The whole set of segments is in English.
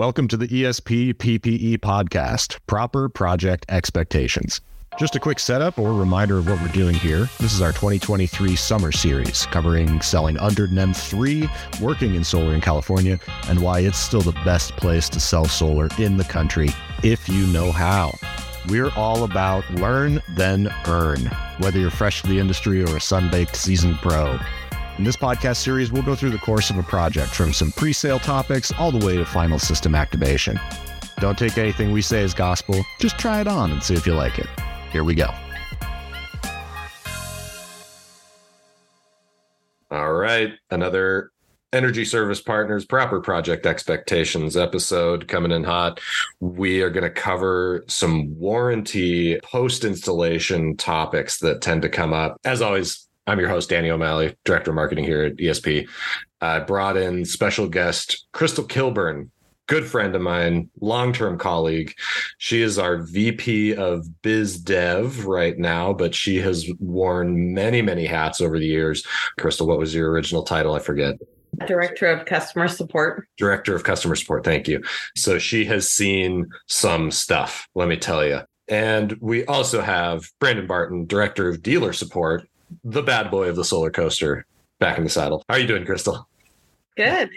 Welcome to the ESP PPE podcast, Proper Project Expectations. Just a quick setup or reminder of what we're doing here. This is our 2023 summer series covering selling under NEM 3, working in solar in California, and why it's still the best place to sell solar in the country if you know how. We're all about learn, then earn, whether you're fresh to the industry or a sun baked seasoned pro. In this podcast series, we'll go through the course of a project from some pre sale topics all the way to final system activation. Don't take anything we say as gospel, just try it on and see if you like it. Here we go. All right. Another Energy Service Partners Proper Project Expectations episode coming in hot. We are going to cover some warranty post installation topics that tend to come up. As always, I'm your host, Danny O'Malley, Director of Marketing here at ESP. I brought in special guest Krystal Kilburn, good friend of mine, long term colleague. She is our VP of Biz Dev right now, but she has worn many, many hats over the years. Krystal, what was your original title? I forget. Director of Customer Support. Director of Customer Support. Thank you. So she has seen some stuff, let me tell you. And we also have Brandon Barton, Director of Dealer Support, the bad boy of the solar coaster, back in the saddle. How are you doing, Krystal? Good.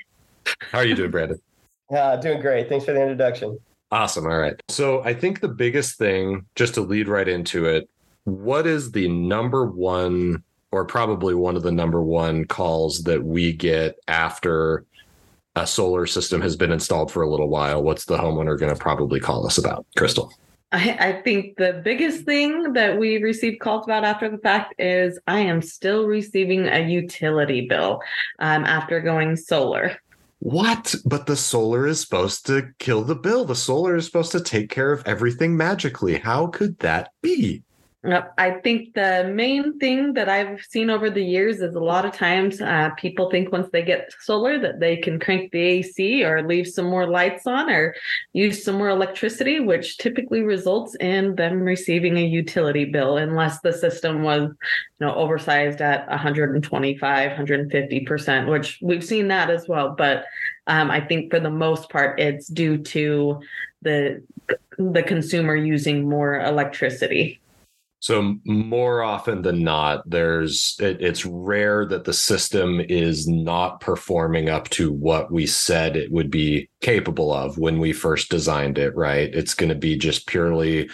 How are you doing, Brandon? Uh, doing great. Thanks for the introduction. Awesome. All right. So I think the biggest thing, just to lead right into it, what is the number one, or probably one of the number one calls that we get after a solar system has been installed for a little while? What's the homeowner going to probably call us about? Krystal. I, I, think the biggest thing that we receive calls about after the fact is I am still receiving a utility bill um, after going solar. What? But the solar is supposed to kill the bill. The solar is supposed to take care of everything magically. How could that be? I think the main thing that I've seen over the years is a lot of times uh, people think once they get solar that they can crank the AC or leave some more lights on or use some more electricity, which typically results in them receiving a utility bill unless the system was, you know, oversized at 125, 150 percent, which we've seen that as well. But um, I think for the most part, it's due to the the consumer using more electricity. So more often than not, there's it, it's rare that the system is not performing up to what we said it would be capable of when we first designed it. Right? It's going to be just purely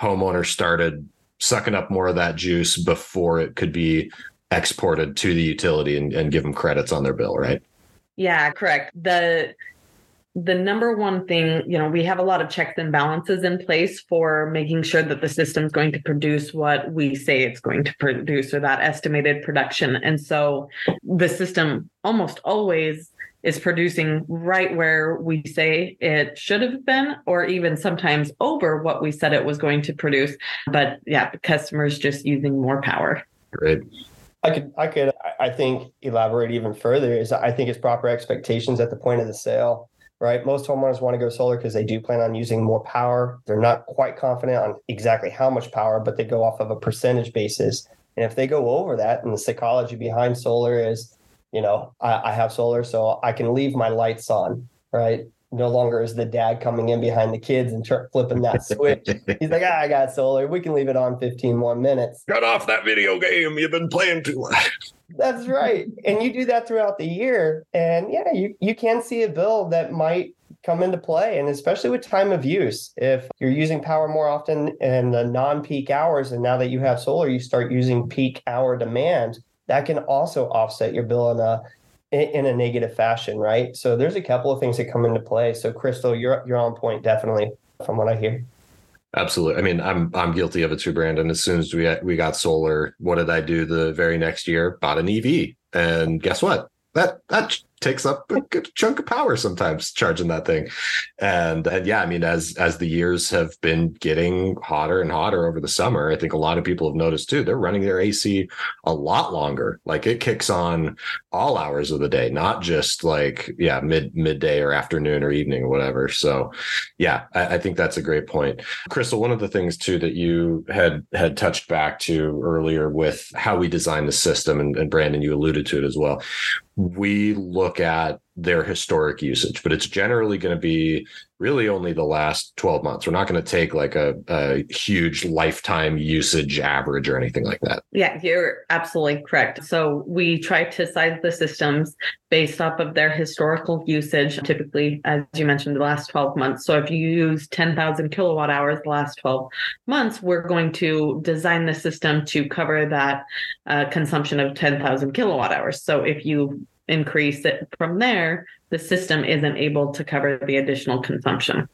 homeowner started sucking up more of that juice before it could be exported to the utility and, and give them credits on their bill. Right? Yeah, correct. The the number one thing, you know, we have a lot of checks and balances in place for making sure that the system's going to produce what we say it's going to produce or that estimated production. And so the system almost always is producing right where we say it should have been, or even sometimes over what we said it was going to produce. But yeah, the customer's just using more power. Great. I could, I could, I think elaborate even further is I think it's proper expectations at the point of the sale right? Most homeowners want to go solar because they do plan on using more power. They're not quite confident on exactly how much power, but they go off of a percentage basis. And if they go over that, and the psychology behind solar is, you know, I, I have solar, so I can leave my lights on, right? No longer is the dad coming in behind the kids and tr- flipping that switch. He's like, ah, I got solar. We can leave it on 15 more minutes. Cut off that video game. You've been playing too much. That's right. And you do that throughout the year. And yeah, you, you can see a bill that might come into play. And especially with time of use, if you're using power more often in the non peak hours, and now that you have solar, you start using peak hour demand, that can also offset your bill in a in a negative fashion, right? So there's a couple of things that come into play. So Krystal, you're you're on point definitely from what I hear. Absolutely. I mean, I'm I'm guilty of it too, Brandon. As soon as we we got solar, what did I do the very next year? Bought an EV, and guess what? That that takes up a good chunk of power sometimes charging that thing. And and yeah i mean as as the years have been getting hotter and hotter over the summer i think a lot of people have noticed too they're running their ac a lot longer. Like it kicks on all hours of the day not just like yeah mid midday or afternoon or evening or whatever. So yeah I, I think that's a great point. Krystal one of the things too that you had had touched back to earlier with how we design the system and, and brandon you alluded to it as well. We look look at their historic usage, but it's generally going to be really only the last 12 months. We're not going to take like a, a, huge lifetime usage average or anything like that. Yeah, you're absolutely correct. So we try to size the systems based off of their historical usage, typically, as you mentioned, the last 12 months. So if you use 10,000 kilowatt hours the last 12 months, we're going to design the system to cover that uh, consumption of 10,000 kilowatt hours. So if you increase it from there, the system isn't able to cover the additional consumption.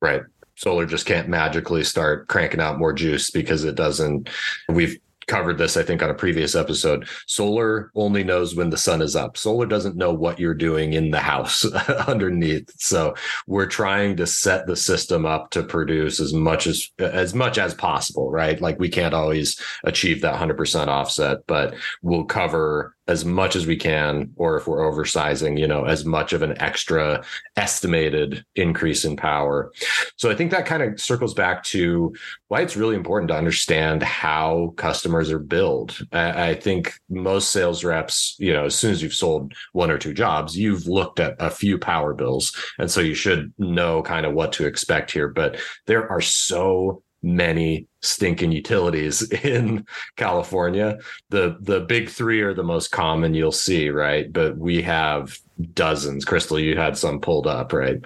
Right. Solar just can't magically start cranking out more juice because it doesn't. We've covered this, I think, on a previous episode. Solar only knows when the sun is up. Solar doesn't know what you're doing in the house underneath. So we're trying to set the system up to produce as much as as much as possible, right? Like we can't always achieve that 100% offset, but we'll cover as much as we can, or if we're oversizing, you know, as much of an extra estimated increase in power. So I think that kind of circles back to why it's really important to understand how customers are billed. I, think most sales reps, you know, as soon as you've sold one or two jobs, you've looked at a few power bills. And so you should know kind of what to expect here. But there are so many stinking utilities in California. The the big 3 are the most common you'll see, right? But we have dozens. Krystal, you had some pulled up, right?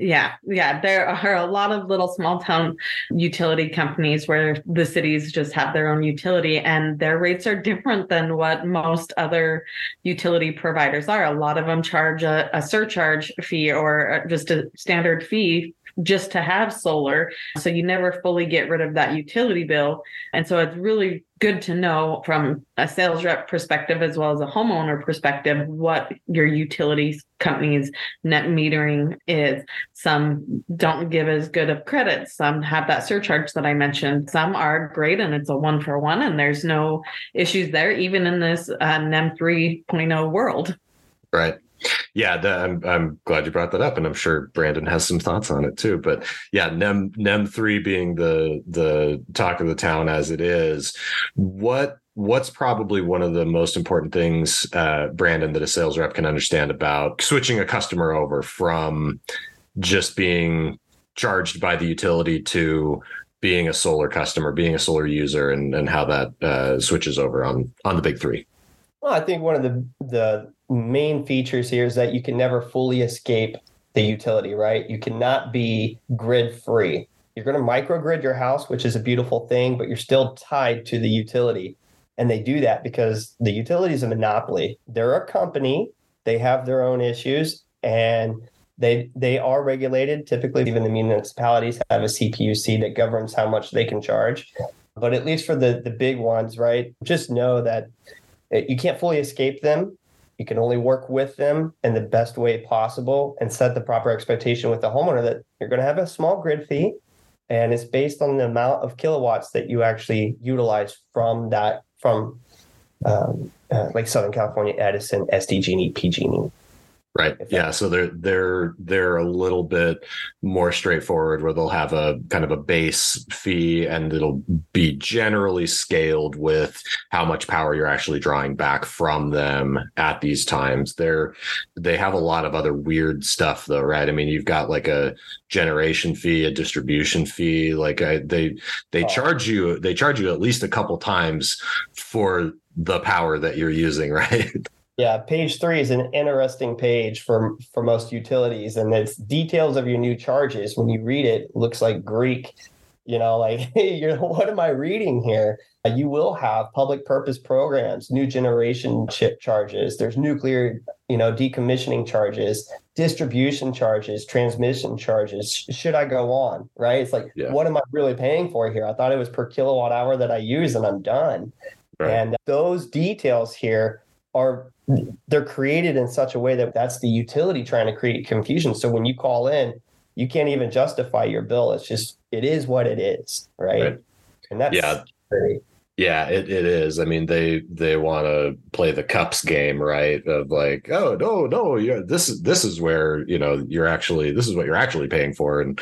Yeah, yeah. There are a lot of little small town utility companies where the cities just have their own utility and their rates are different than what most other utility providers are. A lot of them charge a, a surcharge fee or just a standard fee just to have solar. So you never fully get rid of that utility bill. And so it's really good to know from a sales rep perspective as well as a homeowner perspective what your utility company's net metering is. Some don't give as good of credit. Some have that surcharge that I mentioned. Some are great and it's a one for one and there's no issues there, even in this uh, NEM 3.0 world. Right. Yeah, I'm I'm glad you brought that up, and I'm sure Brandon has some thoughts on it too. But yeah, Nem Nem three being the the talk of the town as it is, what what's probably one of the most important things, uh, Brandon, that a sales rep can understand about switching a customer over from just being charged by the utility to being a solar customer, being a solar user, and and how that uh, switches over on on the big three. Well, I think one of the the main features here is that you can never fully escape the utility, right? You cannot be grid free. You're going to microgrid your house, which is a beautiful thing, but you're still tied to the utility. And they do that because the utility is a monopoly. They're a company, they have their own issues, and they they are regulated. Typically, even the municipalities have a CPUC that governs how much they can charge. But at least for the the big ones, right? Just know that eh, you can't fully escape them you can only work with them in the best way possible and set the proper expectation with the homeowner that you're going to have a small grid fee and it's based on the amount of kilowatts that you actually utilize from that from um, uh, like Southern California Edison, SDG&E, PG&E. Right. Yeah. So they're they're they're a little bit more straightforward where they'll have a kind of a base fee and it'll be generally scaled with how much power you're actually drawing back from them at these times. They're they have a lot of other weird stuff though, right? I mean, you've got like a generation fee, a distribution fee. Like I, they they oh. charge you they charge you at least a couple times for the power that you're using, right? Yeah, page three is an interesting page for for most utilities, and it's details of your new charges. When you read it, it looks like Greek. You know, like hey, you're what am I reading here? Uh, you will have public purpose programs, new generation chip charges. There's nuclear, you know, decommissioning charges, distribution charges, transmission charges. Should I go on? Right? It's like, yeah. what am I really paying for here? I thought it was per kilowatt hour that I use, and I'm done. Right. And those details here are they're created in such a way that that's the utility trying to create confusion. So when you call in, you can't even justify your bill. It's just it is what it is, right? right. And that's yeah. Yeah, it, it is. I mean, they they want to play the cups game, right? Of like, oh no, no, yeah, this is this is where you know you're actually this is what you're actually paying for, and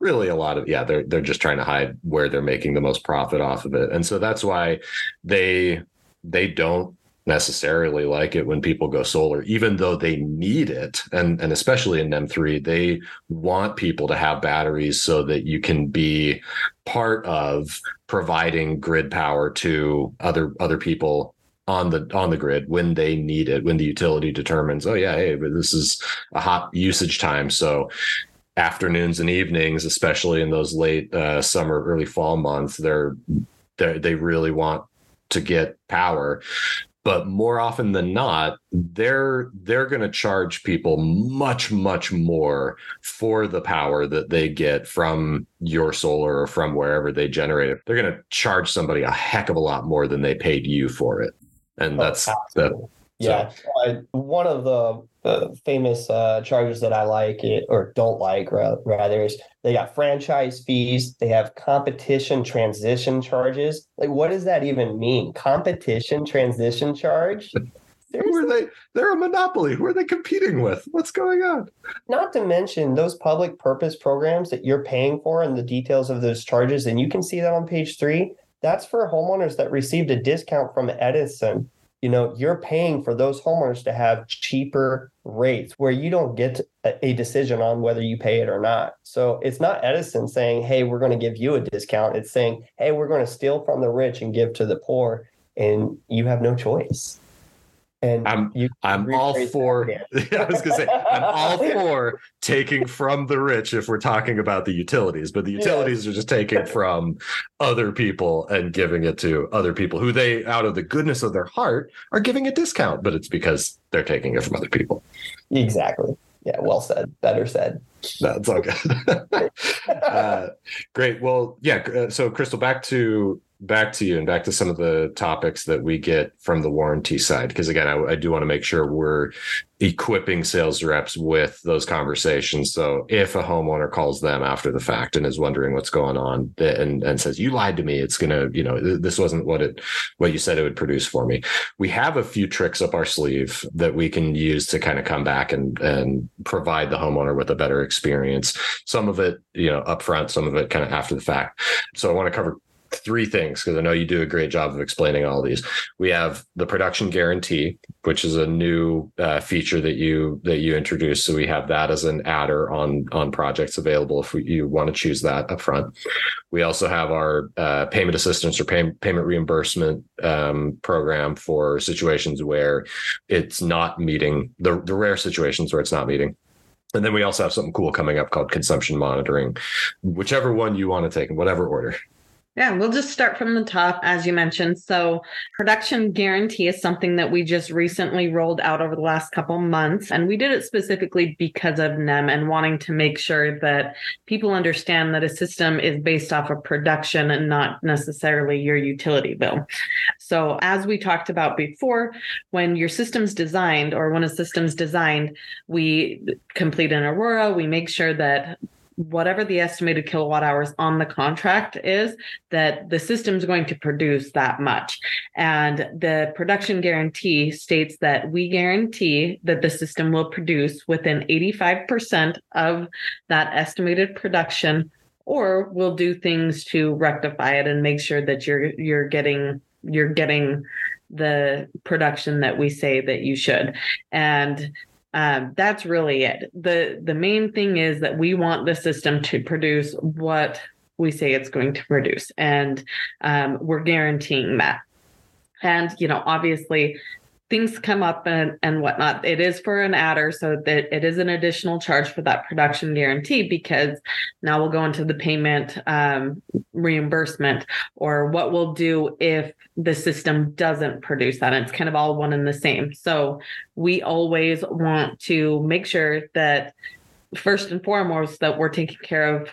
really a lot of yeah, they're they're just trying to hide where they're making the most profit off of it, and so that's why they they don't necessarily like it when people go solar, even though they need it. And, and especially in NEM3, they want people to have batteries so that you can be part of providing grid power to other other people on the on the grid when they need it when the utility determines oh yeah hey but this is a hot usage time so afternoons and evenings especially in those late uh, summer early fall months they're, they're they really want to get power but more often than not they're they're going to charge people much much more for the power that they get from your solar or from wherever they generate it. They're going to charge somebody a heck of a lot more than they paid you for it. And oh, that's that yeah. uh, one of the uh, famous uh, charges that I like it, or don't like rather is they got franchise fees. They have competition transition charges. Like, what does that even mean? Competition transition charge? Who are they? They're a monopoly. Who are they competing with? What's going on? Not to mention those public purpose programs that you're paying for and the details of those charges. And you can see that on page three. That's for homeowners that received a discount from Edison you know you're paying for those homeowners to have cheaper rates where you don't get a decision on whether you pay it or not. So it's not edison saying hey we're going to give you a discount. It's saying hey we're going to steal from the rich and give to the poor and you have no choice and I'm you I'm all for I was gonna say I'm all for taking from the rich if we're talking about the utilities, but the utilities yeah. are just taking from other people and giving it to other people who they out of the goodness of their heart are giving a discount, but it's because they're taking it from other people. Exactly. Yeah, well said. Better said. That's all good. uh, great. Well, yeah. Uh, so, Krystal, back to back to you and back to some of the topics that we get from the warranty side because again I, I, do want to make sure we're equipping sales reps with those conversations. So if a homeowner calls them after the fact and is wondering what's going on eh, and, and says you lied to me it's gonna you know this wasn't what it what you said it would produce for me. We have a few tricks up our sleeve that we can use to kind of come back and and provide the homeowner with a better experience. Some of it you know upfront some of it kind of after the fact. So i want to cover three things because I know you do a great job of explaining all these. We have the production guarantee, which is a new uh, feature that you that you introduced. So we have that as an adder on on projects available if we, you want to choose that up front. We also have our uh, payment assistance or pay, payment reimbursement um, program for situations where it's not meeting the the rare situations where it's not meeting. And then we also have something cool coming up called consumption monitoring, whichever one you want to take in whatever order. Yeah, we'll just start from the top, as you mentioned. So, production guarantee is something that we just recently rolled out over the last couple months. And we did it specifically because of NEM and wanting to make sure that people understand that a system is based off of production and not necessarily your utility bill. So, as we talked about before, when your system's designed or when a system's designed, we complete an Aurora, we make sure that whatever the estimated kilowatt hours on the contract is, that the system's going to produce that much. And the production guarantee states that we guarantee that the system will produce within 85% of that estimated production or we'll do things to rectify it and make sure that you're you're getting you're getting the production that we say that you should and um, that's really it. the The main thing is that we want the system to produce what we say it's going to produce, and um, we're guaranteeing that. And you know, obviously, things come up and, and whatnot. It is for an adder, so that it is an additional charge for that production guarantee because now we'll go into the payment um, reimbursement or what we'll do if the system doesn't produce that. It's kind of all one and the same. So we always want to make sure that first and foremost that we're taking care of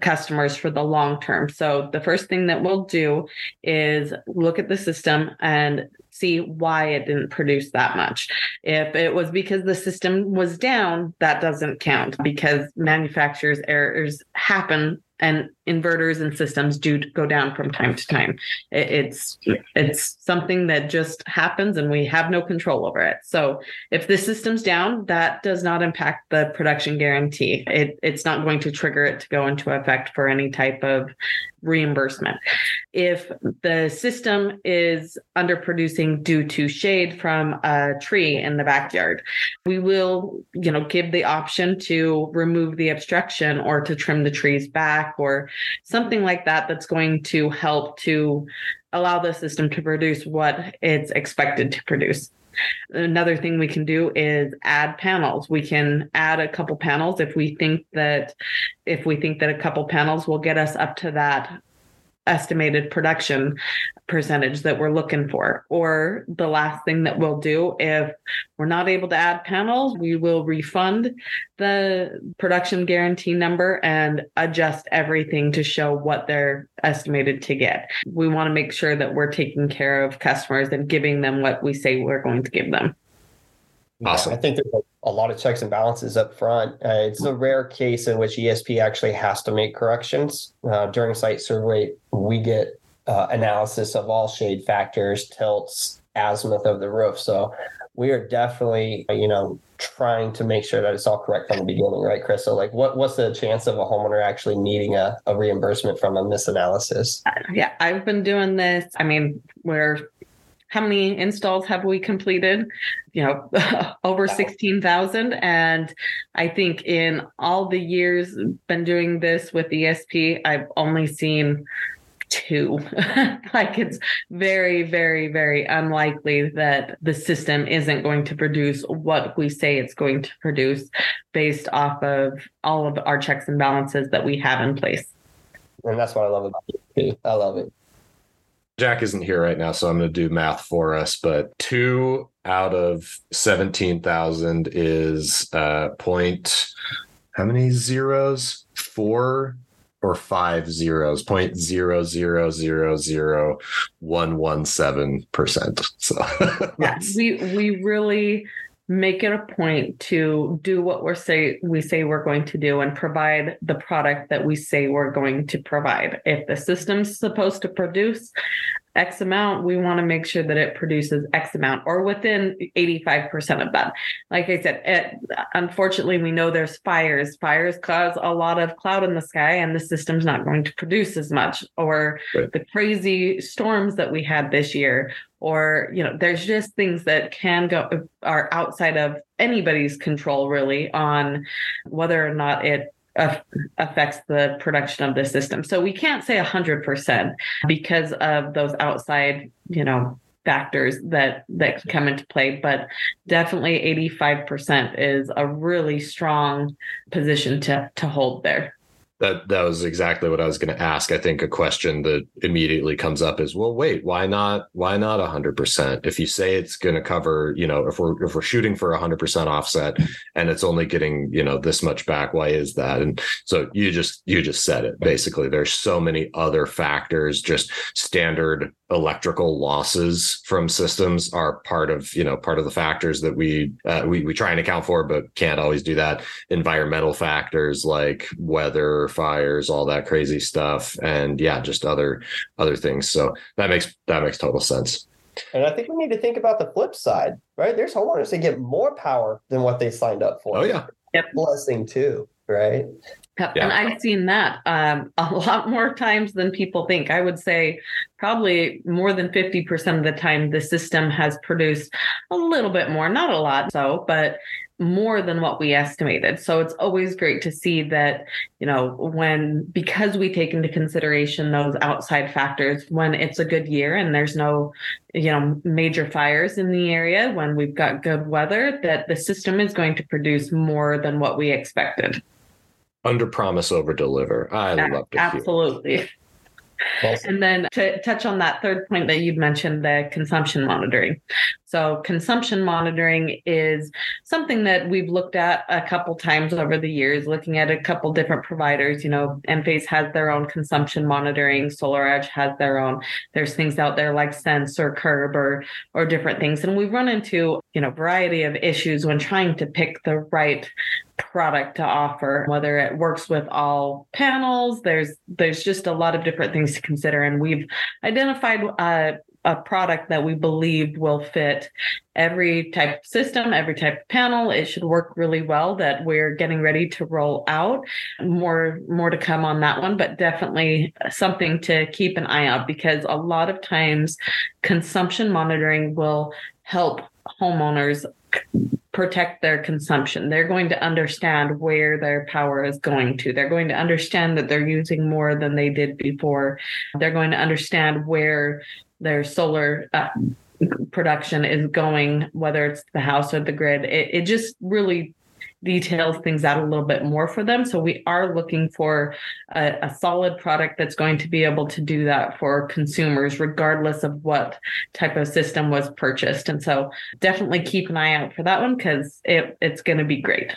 customers for the long term. So the first thing that we'll do is look at the system and see why it didn't produce that much. If it was because the system was down, that doesn't count because manufacturers errors happen and inverters and systems do go down from time to time. It's it's something that just happens and we have no control over it. So if the system's down, that does not impact the production guarantee. It, it's not going to trigger it to go into effect for any type of reimbursement. If the system is underproducing due to shade from a tree in the backyard, we will, you know, give the option to remove the obstruction or to trim the trees back or something like that that's going to help to allow the system to produce what it's expected to produce. Another thing we can do is add panels. We can add a couple panels if we think that if we think that a couple panels will get us up to that estimated production percentage that we're looking for. Or the last thing that we'll do if we're not able to add panels, we will refund the production guarantee number and adjust everything to show what they're estimated to get. We want to make sure that we're taking care of customers and giving them what we say we're going to give them. Awesome. I think there's a lot of checks and balances up front. Uh, it's a rare case in which ESP actually has to make corrections. Uh, during site survey, we get uh, analysis of all shade factors, tilts, azimuth of the roof. So we are definitely, you know, trying to make sure that it's all correct from the beginning, right, Chris? So, like, what what's the chance of a homeowner actually needing a, a reimbursement from a misanalysis? Yeah, I've been doing this. I mean, we're how many installs have we completed? You know, over 16,000. And I think in all the years been doing this with ESP, I've only seen two. like it's very, very, very unlikely that the system isn't going to produce what we say it's going to produce based off of all of our checks and balances that we have in place. And that's what I love about it. I love it. Jack isn't here right now, so I'm going to do math for us. But two out of 17,000 is uh, point, how many zeros? Four or five zeros, point zero zero zero zero one one seven percent. So yeah, we we really make it a point to do what we're say we say we're going to do and provide the product that we say we're going to provide. If the system's supposed to produce X amount, we want to make sure that it produces X amount or within 85% of that. Like I said, it, unfortunately, we know there's fires. Fires cause a lot of cloud in the sky, and the system's not going to produce as much. Or right. the crazy storms that we had this year, or, you know, there's just things that can go are outside of anybody's control, really, on whether or not it affects the production of the system. So we can't say 100% because of those outside, you know, factors that that come into play but definitely 85% is a really strong position to to hold there that that was exactly what I was going to ask. I think a question that immediately comes up is, well, wait, why not? Why not hundred percent? If you say it's going to cover, you know, if we're if we're shooting for hundred percent offset and it's only getting, you know, this much back, why is that? And so you just you just said it. Basically, there's so many other factors, just standard electrical losses from systems are part of you know part of the factors that we uh, we we try and account for, but can't always do that. Environmental factors like weather, fires, all that crazy stuff, and yeah, just other other things. So that makes that makes total sense. And I think we need to think about the flip side, right? There's homeowners that get more power than what they signed up for. Oh yeah, yep. blessing too, right? Yep. Yeah. And I've seen that um, a lot more times than people think. I would say probably more than 50% of the time, the system has produced a little bit more, not a lot, so, but more than what we estimated. So it's always great to see that, you know, when because we take into consideration those outside factors, when it's a good year and there's no, you know, major fires in the area, when we've got good weather, that the system is going to produce more than what we expected under promise over deliver. I yeah, love it absolutely. And then to touch on that third point that you'd mentioned the consumption monitoring so consumption monitoring is something that we've looked at a couple times over the years looking at a couple different providers. You know enphase has their own consumption monitoring SolarEdge has their own. There's things out there like sense or curb or or different things. And we've run into you know variety of issues when trying to pick the right product to offer. Whether it works with all panels there's there's just a lot of different things to consider. And we've identified uh, a product that we believed will fit every type of system, every type of panel. It should work really well that we're getting ready to roll out. More more to come on that one, but definitely something to keep an eye out because a lot of times consumption monitoring will help homeowners protect their consumption. They're going to understand where their power is going to. They're going to understand that they're using more than they did before. They're going to understand where their solar uh, production is going, whether it's the house or the grid. It, it just really details things out a little bit more for them. So we are looking for a, a, solid product that's going to be able to do that for consumers, regardless of what type of system was purchased. And so definitely keep an eye out for that one because it, it's going to be great.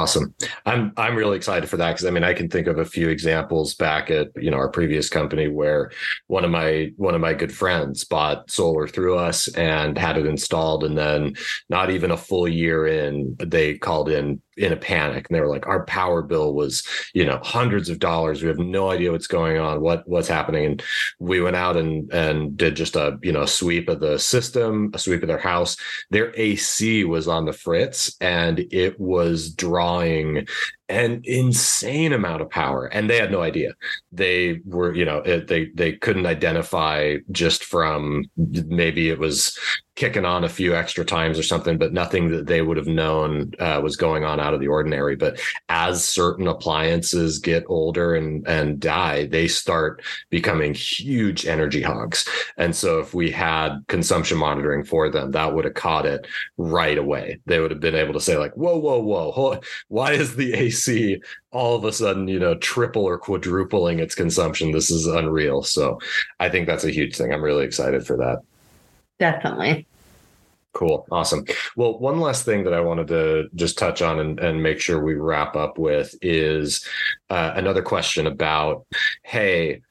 Awesome. I'm I'm really excited for that because I mean I can think of a few examples back at you know our previous company where one of my one of my good friends bought solar through us and had it installed and then not even a full year in they called in in a panic and they were like our power bill was you know hundreds of dollars. We have no idea what's going on what what's happening. And we went out and and did just a you know sweep of the system a sweep of their house. Their ac was on the fritz and it was drawing Lying an insane amount of power and they had no idea. They were you know it, they they couldn't identify just from maybe it was kicking on a few extra times or something but nothing that they would have known uh, was going on out of the ordinary. But as certain appliances get older and and die they start becoming huge energy hogs. And so if we had consumption monitoring for them that would have caught it right away. They would have been able to say like whoa whoa whoa why is the ac see all of a sudden, you know, triple or quadrupling its consumption. This is unreal. So I think that's a huge thing. I'm really excited for that. Definitely. Cool. Awesome. Well, one last thing that I wanted to just touch on and, and make sure we wrap up with is uh, another question about hey,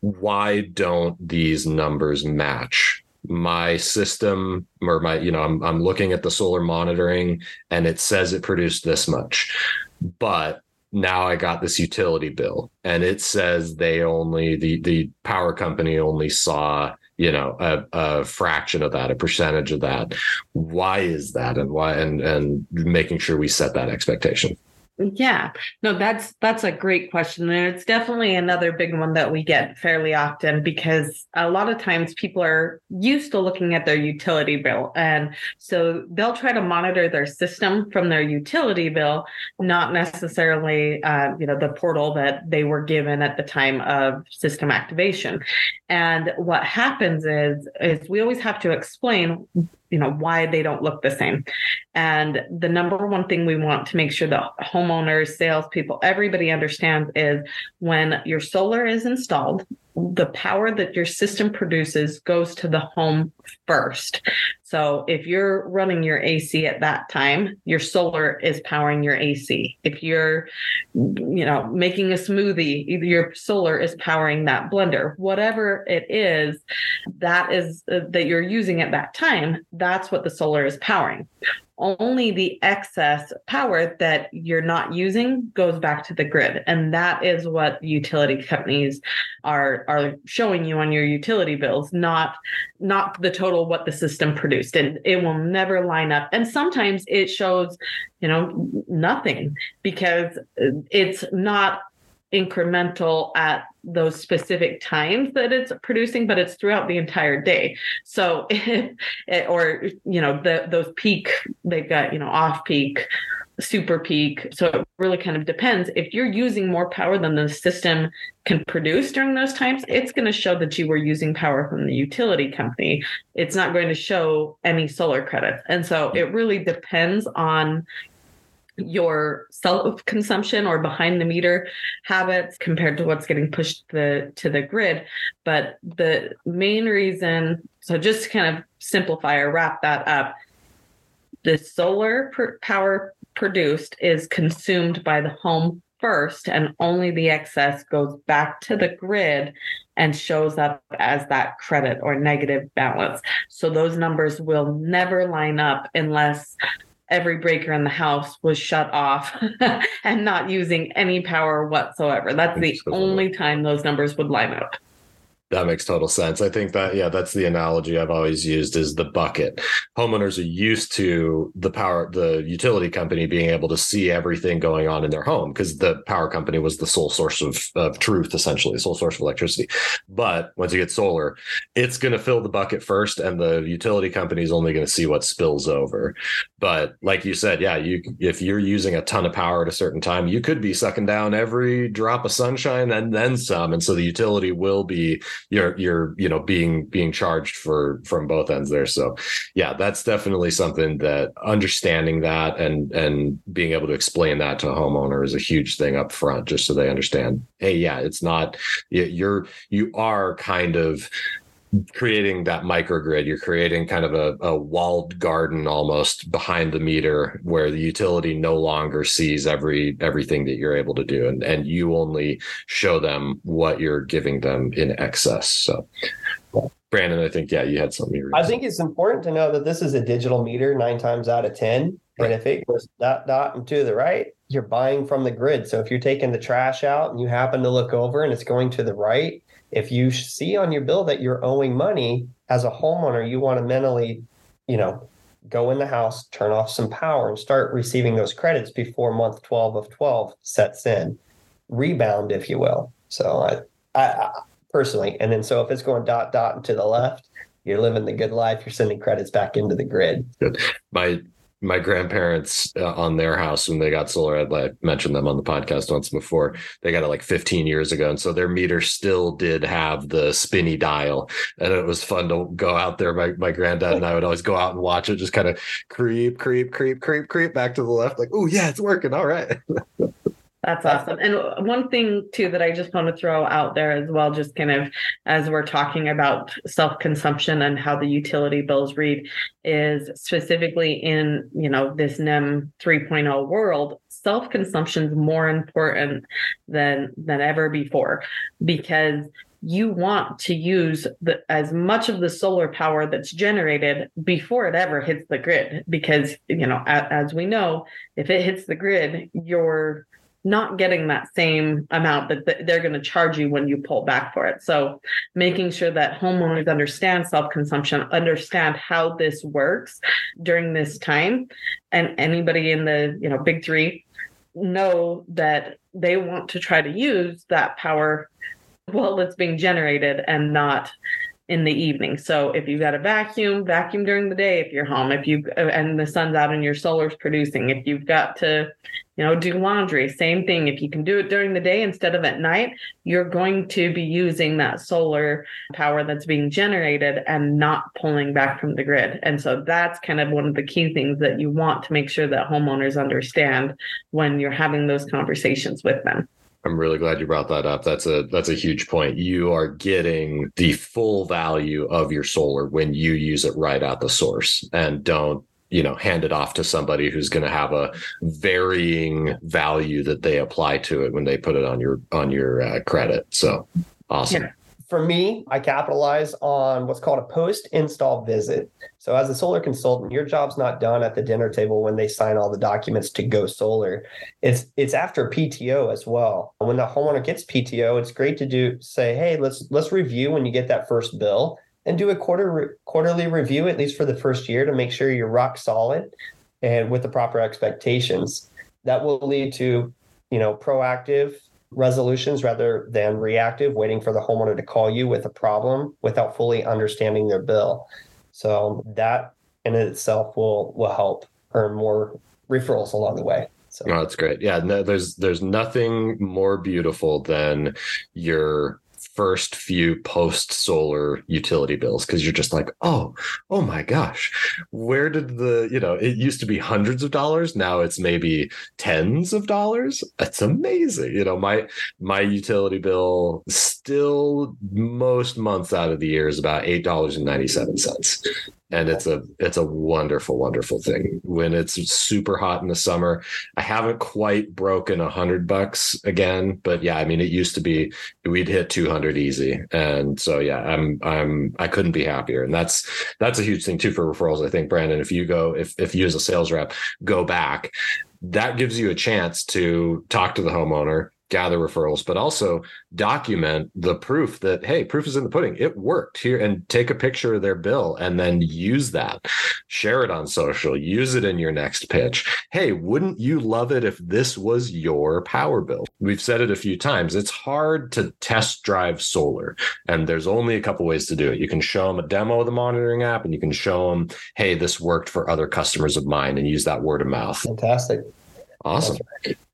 why don't these numbers match? my system or my you know I'm I'm looking at the solar monitoring and it says it produced this much but now I got this utility bill and it says they only the the power company only saw you know a, a fraction of that a percentage of that. Why is that and why and and making sure we set that expectation yeah, no, that's that's a great question, and it's definitely another big one that we get fairly often because a lot of times people are used to looking at their utility bill, and so they'll try to monitor their system from their utility bill, not necessarily, uh, you know, the portal that they were given at the time of system activation. And what happens is, is we always have to explain you know why they don't look the same. And the number one thing we want to make sure that homeowners salespeople everybody understands is when your solar is installed the power that your system produces goes to the home first. So if you're running your AC at that time, your solar is powering your AC. If you're, you know, making a smoothie, your solar is powering that blender. Whatever it is that is uh, that you're using at that time, that's what the solar is powering only the excess power that you're not using goes back to the grid. And that is what utility companies are are showing you on your utility bills not not the total what the system produced. And it will never line up. And sometimes it shows you know nothing because it's not incremental at those specific times that it's producing but it's throughout the entire day. So it, or you know the those peak they've got you know off peak super peak. So it really kind of depends. If you're using more power than the system can produce during those times it's going to show that you were using power from the utility company. It's not going to show any solar credits. And so it really depends on your self consumption or behind the meter habits compared to what's getting pushed to the to the grid. But the main reason so just to kind of simplify or wrap that up the solar per- power produced is consumed by the home first and only the excess goes back to the grid and shows up as that credit or negative balance. So those numbers will never line up unless every breaker in the house was shut off and not using any power whatsoever. That's the only time those numbers would line up. That makes total sense. I think that, yeah, that's the analogy I've always used is the bucket. Homeowners are used to the power, the utility company being able to see everything going on in their home because the power company was the sole source of, of truth, essentially, sole source of electricity. But once you get solar, it's going to fill the bucket first, and the utility company is only going to see what spills over. But like you said, yeah, you if you're using a ton of power at a certain time, you could be sucking down every drop of sunshine and then some. And so the utility will be you're you're you know being being charged for from both ends there. So yeah that's definitely something that understanding that and and being able to explain that to a homeowner is a huge thing up front just so they understand hey yeah it's not you're you are kind of creating that microgrid. You're creating kind of a, a, walled garden almost behind the meter where the utility no longer sees every everything that you're able to do. And, and you only show them what you're giving them in excess. So brandon i think yeah you had something i think it's important to know that this is a digital meter nine times out of ten. And if it goes dot dot and to the right you're buying from the grid so if you're taking the trash out and you happen to look over and it's going to the right if you see on your bill that you're owing money as a homeowner, you want to mentally, you know, go in the house, turn off some power, and start receiving those credits before month 12 of 12 sets in. Rebound, if you will. So I, I, I personally, and then so if it's going dot dot and to the left, you're living the good life. You're sending credits back into the grid. Good. My my grandparents uh, on their house when they got solar i mentioned them on the podcast once before they got it like 15 years ago and so their meter still did have the spinny dial and it was fun to go out there. My, my granddad and i would always go out and watch it just kind of creep creep creep creep creep back to the left like oh yeah it's working all right That's awesome. And one thing too that I just want to throw out there as well, just kind of as we're talking about self-consumption and how the utility bills read, is specifically in you know this NEM 3.0 world, self-consumption is more important than than ever before because you want to use the, as much of the solar power that's generated before it ever hits the grid because you know as, as we know if it hits the grid your not getting that same amount that they're going to charge you when you pull back for it. So making sure that homeowners understand self-consumption, understand how this works during this time and anybody in the, you know, big 3 know that they want to try to use that power while it's being generated and not in the evening. So if you've got a vacuum, vacuum during the day if you're home. If you uh, and the sun's out and your solar's producing. If you've got to you know do laundry same thing if you can do it during the day instead of at night you're going to be using that solar power that's being generated and not pulling back from the grid and so that's kind of one of the key things that you want to make sure that homeowners understand when you're having those conversations with them I'm really glad you brought that up. That's a that's a huge point. You are getting the full value of your solar when you use it right at the source and don't you know hand it off to somebody who's going to have a varying value that they apply to it when they put it on your on your uh, credit so awesome yeah. For me i capitalize on what's called a post install visit. So as a solar consultant your job's not done at the dinner table when they sign all the documents to go solar. It's it's after pto as well. When the homeowner gets pto it's great to do say hey let's let's review when you get that first bill and do a quarter quarterly review at least for the first year to make sure you're rock solid and with the proper expectations. That will lead to you know proactive resolutions rather than reactive waiting for the homeowner to call you with a problem without fully understanding their bill. So that in itself will will help earn more referrals along the way. So oh, that's great. Yeah no, there's there's nothing more beautiful than your first few post solar utility bills because you're just like, oh, oh my gosh, where did the, you know, it used to be hundreds of dollars. Now it's maybe tens of dollars. That's amazing. You know, my, my utility bill still most months out of the year is about $8.97 and it's a it's a wonderful wonderful thing. When it's super hot in the summer i haven't quite broken a hundred bucks again but yeah i mean it used to be we'd hit 200 easy. And so yeah i'm i'm i couldn't be happier. And that's that's a huge thing too for referrals i think brandon. If you go if if you as a sales rep go back that gives you a chance to talk to the homeowner gather referrals, but also document the proof that, hey, proof is in the pudding. It worked here and take a picture of their bill and then use that. Share it on social, use it in your next pitch. Hey, wouldn't you love it if this was your power bill? We've said it a few times. It's hard to test drive solar, and there's only a couple ways to do it. You can show them a demo of the monitoring app and you can show them, hey, this worked for other customers of mine and use that word of mouth. Fantastic. Awesome.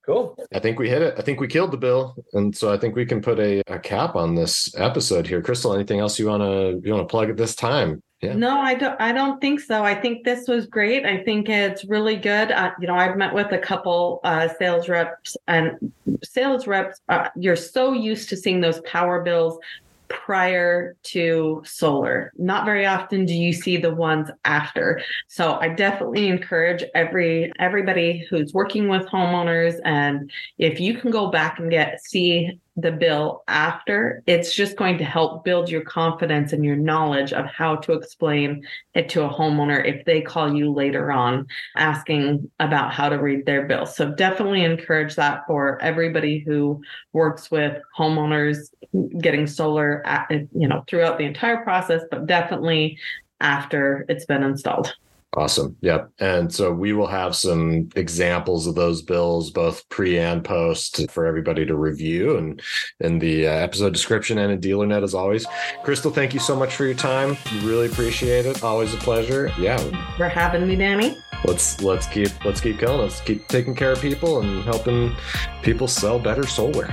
Cool. I think we hit it. I think we killed the bill, and so I think we can put a, a cap on this episode here. Krystal, anything else you want to you want to plug at this time? Yeah. No, I don't. I don't think so. I think this was great. I think it's really good. Uh, you know, I've met with a couple uh, sales reps, and sales reps. Uh, you're so used to seeing those power bills prior to solar. Not very often do you see the ones after. So I definitely encourage every everybody who's working with homeowners and if you can go back and get see the bill after, it's just going to help build your confidence and your knowledge of how to explain it to a homeowner if they call you later on asking about how to read their bill. So definitely encourage that for everybody who works with homeowners getting solar, at, you know, throughout the entire process, but definitely after it's been installed. Awesome. Yep. And so we will have some examples of those bills, both pre and post, for everybody to review and in the uh, episode description and in DealerNet as always. Krystal, thank you so much for your time. Really appreciate it. Always a pleasure. Yeah. For having me, Danny. Let's let's keep let's keep going. Let's keep taking care of people and helping people sell better solar.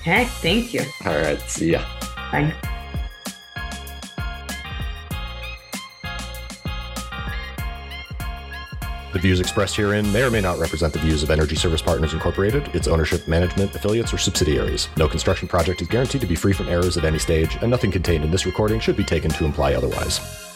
Okay. Thank you. All right. See ya. Bye. The views expressed herein may or may not represent the views of Energy Service Partners Incorporated, its ownership, management, affiliates, or subsidiaries. No construction project is guaranteed to be free from errors at any stage, and nothing contained in this recording should be taken to imply otherwise.